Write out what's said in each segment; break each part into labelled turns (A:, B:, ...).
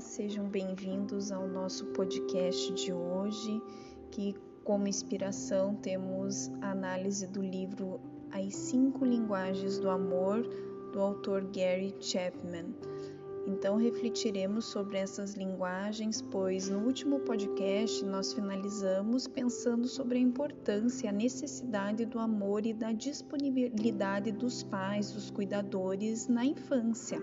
A: sejam bem-vindos ao nosso podcast de hoje, que como inspiração temos a análise do livro As Cinco Linguagens do Amor, do autor Gary Chapman. Então refletiremos sobre essas linguagens, pois no último podcast nós finalizamos pensando sobre a importância, a necessidade do amor e da disponibilidade dos pais, dos cuidadores na infância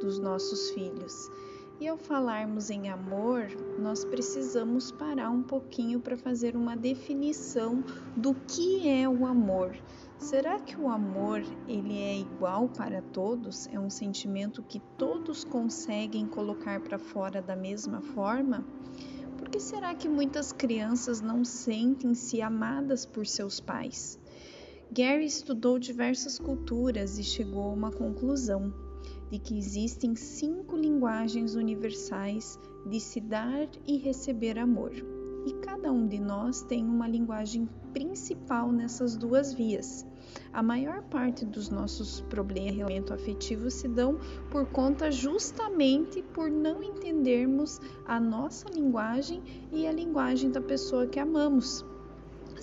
A: dos nossos filhos. E ao falarmos em amor, nós precisamos parar um pouquinho para fazer uma definição do que é o amor. Será que o amor ele é igual para todos? É um sentimento que todos conseguem colocar para fora da mesma forma? Por que será que muitas crianças não sentem-se amadas por seus pais? Gary estudou diversas culturas e chegou a uma conclusão de que existem cinco linguagens universais de se dar e receber amor. E cada um de nós tem uma linguagem principal nessas duas vias. A maior parte dos nossos problemas afetivos se dão por conta justamente por não entendermos a nossa linguagem e a linguagem da pessoa que amamos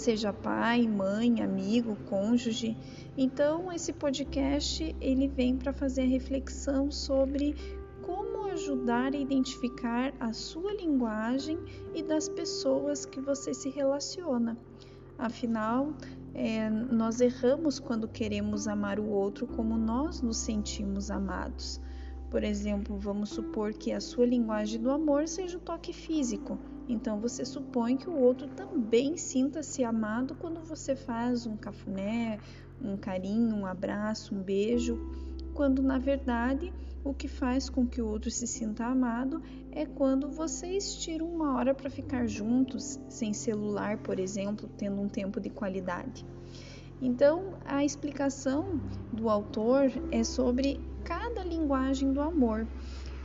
A: seja pai, mãe, amigo, cônjuge. Então, esse podcast ele vem para fazer a reflexão sobre como ajudar a identificar a sua linguagem e das pessoas que você se relaciona. Afinal, é, nós erramos quando queremos amar o outro como nós nos sentimos amados. Por exemplo, vamos supor que a sua linguagem do amor seja o toque físico. Então você supõe que o outro também sinta-se amado quando você faz um cafuné, um carinho, um abraço, um beijo, quando na verdade o que faz com que o outro se sinta amado é quando vocês tiram uma hora para ficar juntos, sem celular, por exemplo, tendo um tempo de qualidade. Então, a explicação do autor é sobre cada linguagem do amor,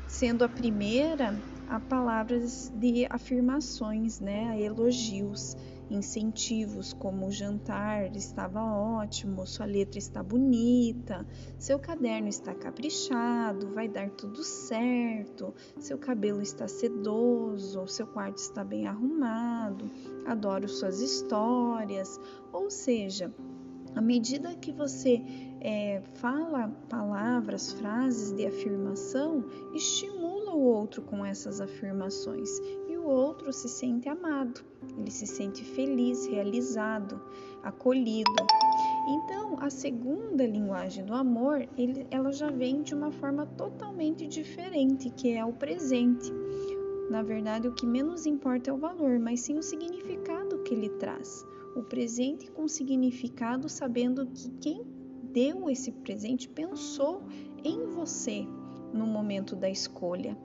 A: sendo a primeira a palavras de afirmações, né, a elogios, incentivos como o jantar estava ótimo, sua letra está bonita, seu caderno está caprichado, vai dar tudo certo, seu cabelo está sedoso, seu quarto está bem arrumado, adoro suas histórias, ou seja, à medida que você é, fala palavras, frases de afirmação, estimula o outro com essas afirmações e o outro se sente amado, ele se sente feliz, realizado, acolhido. Então, a segunda linguagem do amor, ele, ela já vem de uma forma totalmente diferente, que é o presente. Na verdade, o que menos importa é o valor, mas sim o significado que ele traz. O presente com significado, sabendo que quem deu esse presente pensou em você no momento da escolha.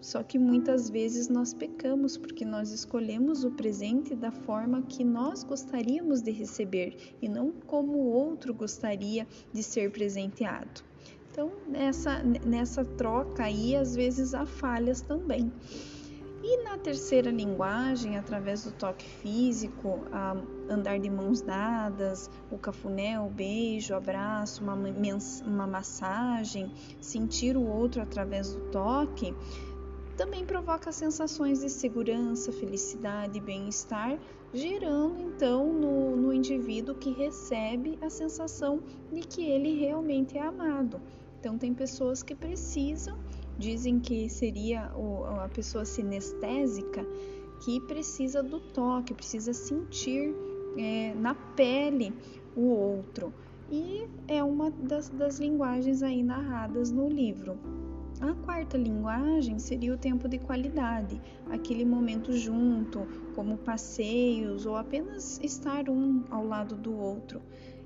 A: Só que muitas vezes nós pecamos porque nós escolhemos o presente da forma que nós gostaríamos de receber e não como o outro gostaria de ser presenteado. Então, nessa, nessa troca aí, às vezes há falhas também. E na terceira linguagem, através do toque físico, andar de mãos dadas, o cafuné, o beijo, o abraço, uma, uma massagem, sentir o outro através do toque, também provoca sensações de segurança, felicidade e bem-estar, gerando então no, no indivíduo que recebe a sensação de que ele realmente é amado. Então, tem pessoas que precisam Dizem que seria a pessoa sinestésica que precisa do toque, precisa sentir é, na pele o outro. E é uma das, das linguagens aí narradas no livro. A quarta linguagem seria o tempo de qualidade, aquele momento junto, como passeios ou apenas estar um ao lado do outro.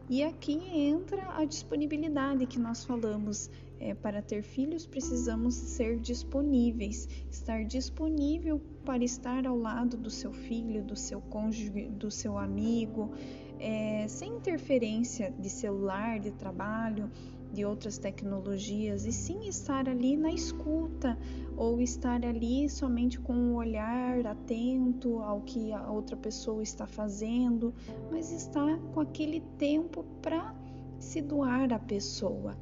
A: E aqui entra a disponibilidade que nós falamos. É, para ter filhos, precisamos ser disponíveis, estar disponível para estar ao lado do seu filho, do seu cônjuge, do seu amigo, é, sem interferência de celular, de trabalho, de outras tecnologias, e sim estar ali na escuta ou estar ali somente com um olhar atento ao que a outra pessoa está fazendo, mas estar com aquele tempo para se doar à pessoa,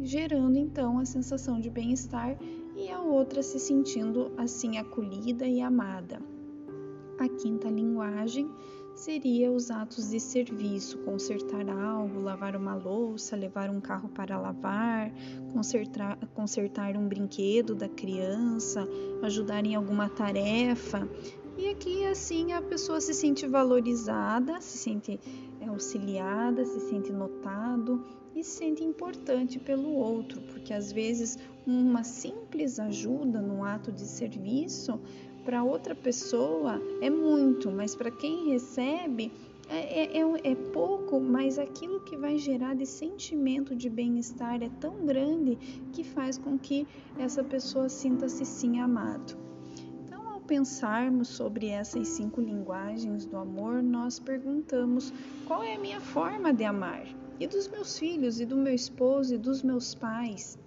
A: gerando então a sensação de bem-estar e a outra se sentindo assim acolhida e amada. A quinta linguagem seria os atos de serviço, consertar algo, lavar uma louça, levar um carro para lavar, consertar, consertar um brinquedo da criança, ajudar em alguma tarefa. E aqui assim a pessoa se sente valorizada, se sente é, auxiliada, se sente notado e se sente importante pelo outro, porque às vezes uma simples ajuda no ato de serviço para outra pessoa é muito, mas para quem recebe é, é, é, é, pouco, mas aquilo que vai gerar de sentimento de bem-estar é tão grande que faz com que essa pessoa sinta-se sim amado. Pensarmos sobre essas cinco linguagens do amor, nós perguntamos qual é a minha forma de amar? E dos meus filhos, e do meu esposo, e dos meus pais.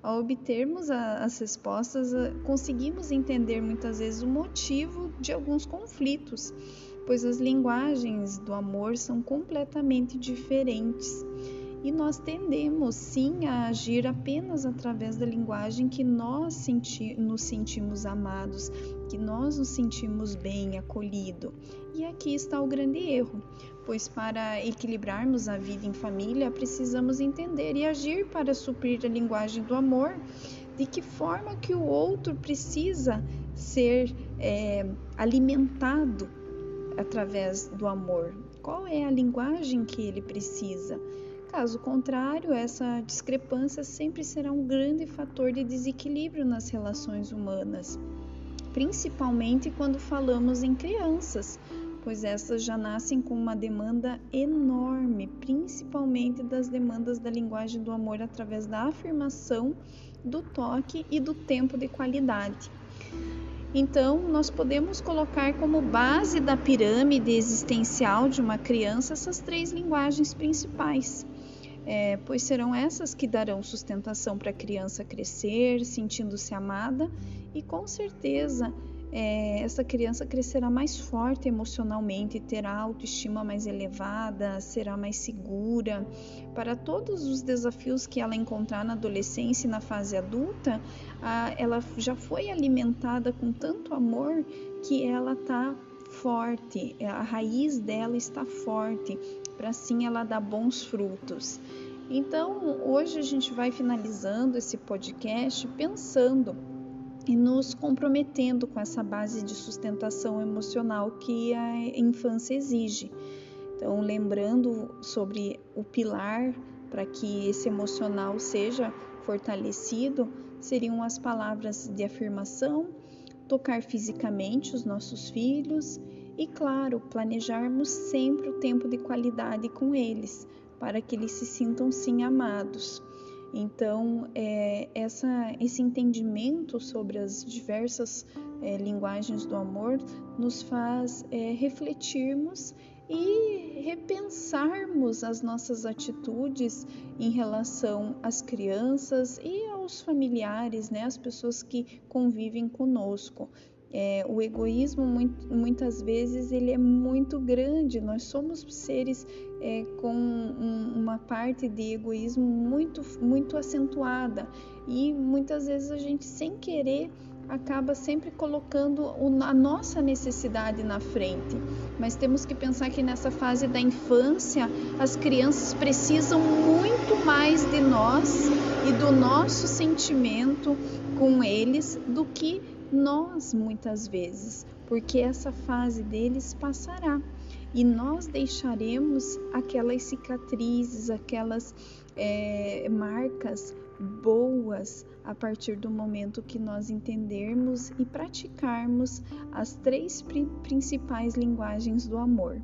A: Ao obtermos a, as respostas, conseguimos entender muitas vezes o motivo de alguns conflitos, pois as linguagens do amor são completamente diferentes. E nós tendemos sim a agir apenas através da linguagem que nós senti nos sentimos amados, que nós nos sentimos bem, acolhido. E aqui está o grande erro, pois para equilibrarmos a vida em família, precisamos entender e agir para suprir a linguagem do amor, de que forma que o outro precisa ser é, alimentado através do amor. Qual é a linguagem que ele precisa? Caso contrário, essa discrepância sempre será um grande fator de desequilíbrio nas relações humanas, principalmente quando falamos em crianças, pois essas já nascem com uma demanda enorme, principalmente das demandas da linguagem do amor através da afirmação, do toque e do tempo de qualidade. Então, nós podemos colocar como base da pirâmide existencial de uma criança essas três linguagens principais. É, pois serão essas que darão sustentação para a criança crescer, sentindo-se amada e com certeza é, essa criança crescerá mais forte emocionalmente, terá autoestima mais elevada, será mais segura. Para todos os desafios que ela encontrar na adolescência e na fase adulta, a, ela já foi alimentada com tanto amor que ela está forte, a raiz dela está forte, para assim ela dar bons frutos. Então, hoje a gente vai finalizando esse podcast pensando e nos comprometendo com essa base de sustentação emocional que a infância exige. Então, lembrando sobre o pilar para que esse emocional seja fortalecido, seriam as palavras de afirmação, tocar fisicamente os nossos filhos e, claro, planejarmos sempre o tempo de qualidade com eles, para que eles se sintam sim amados. Então, é, essa, esse entendimento sobre as diversas é, linguagens do amor nos faz é, refletirmos e repensarmos as nossas atitudes em relação às crianças e aos familiares, né, as pessoas que convivem conosco. É, o egoísmo muito, muitas vezes ele é muito grande. Nós somos seres é, com um, uma parte de egoísmo muito muito acentuada e muitas vezes a gente sem querer acaba sempre colocando a nossa necessidade na frente. Mas temos que pensar que nessa fase da infância as crianças precisam muito mais de nós e do nosso sentimento com eles do que nós muitas vezes, porque essa fase deles passará e nós deixaremos aquelas cicatrizes, aquelas é, marcas boas a partir do momento que nós entendermos e praticarmos as três principais linguagens do amor.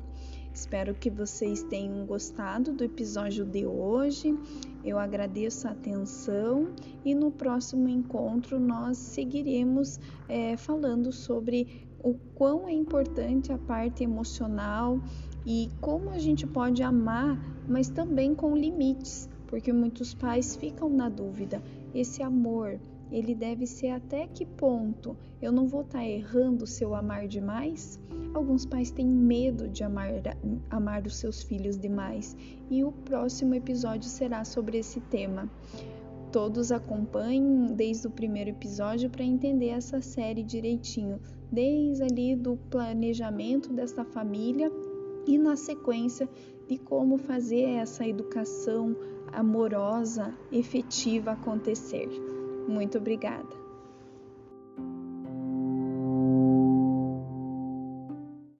A: Espero que vocês tenham gostado do episódio de hoje. Eu agradeço a atenção e no próximo encontro nós seguiremos é, falando sobre o quão é importante a parte emocional e como a gente pode amar, mas também com limites, porque muitos pais ficam na dúvida: esse amor ele deve ser até que ponto eu não vou estar errando se eu amar demais? Alguns pais têm medo de amar, amar os seus filhos demais, e o próximo episódio será sobre esse tema. Todos acompanhem desde o primeiro episódio para entender essa série direitinho, desde ali do planejamento dessa família e na sequência de como fazer essa educação amorosa, efetiva acontecer. Muito obrigada.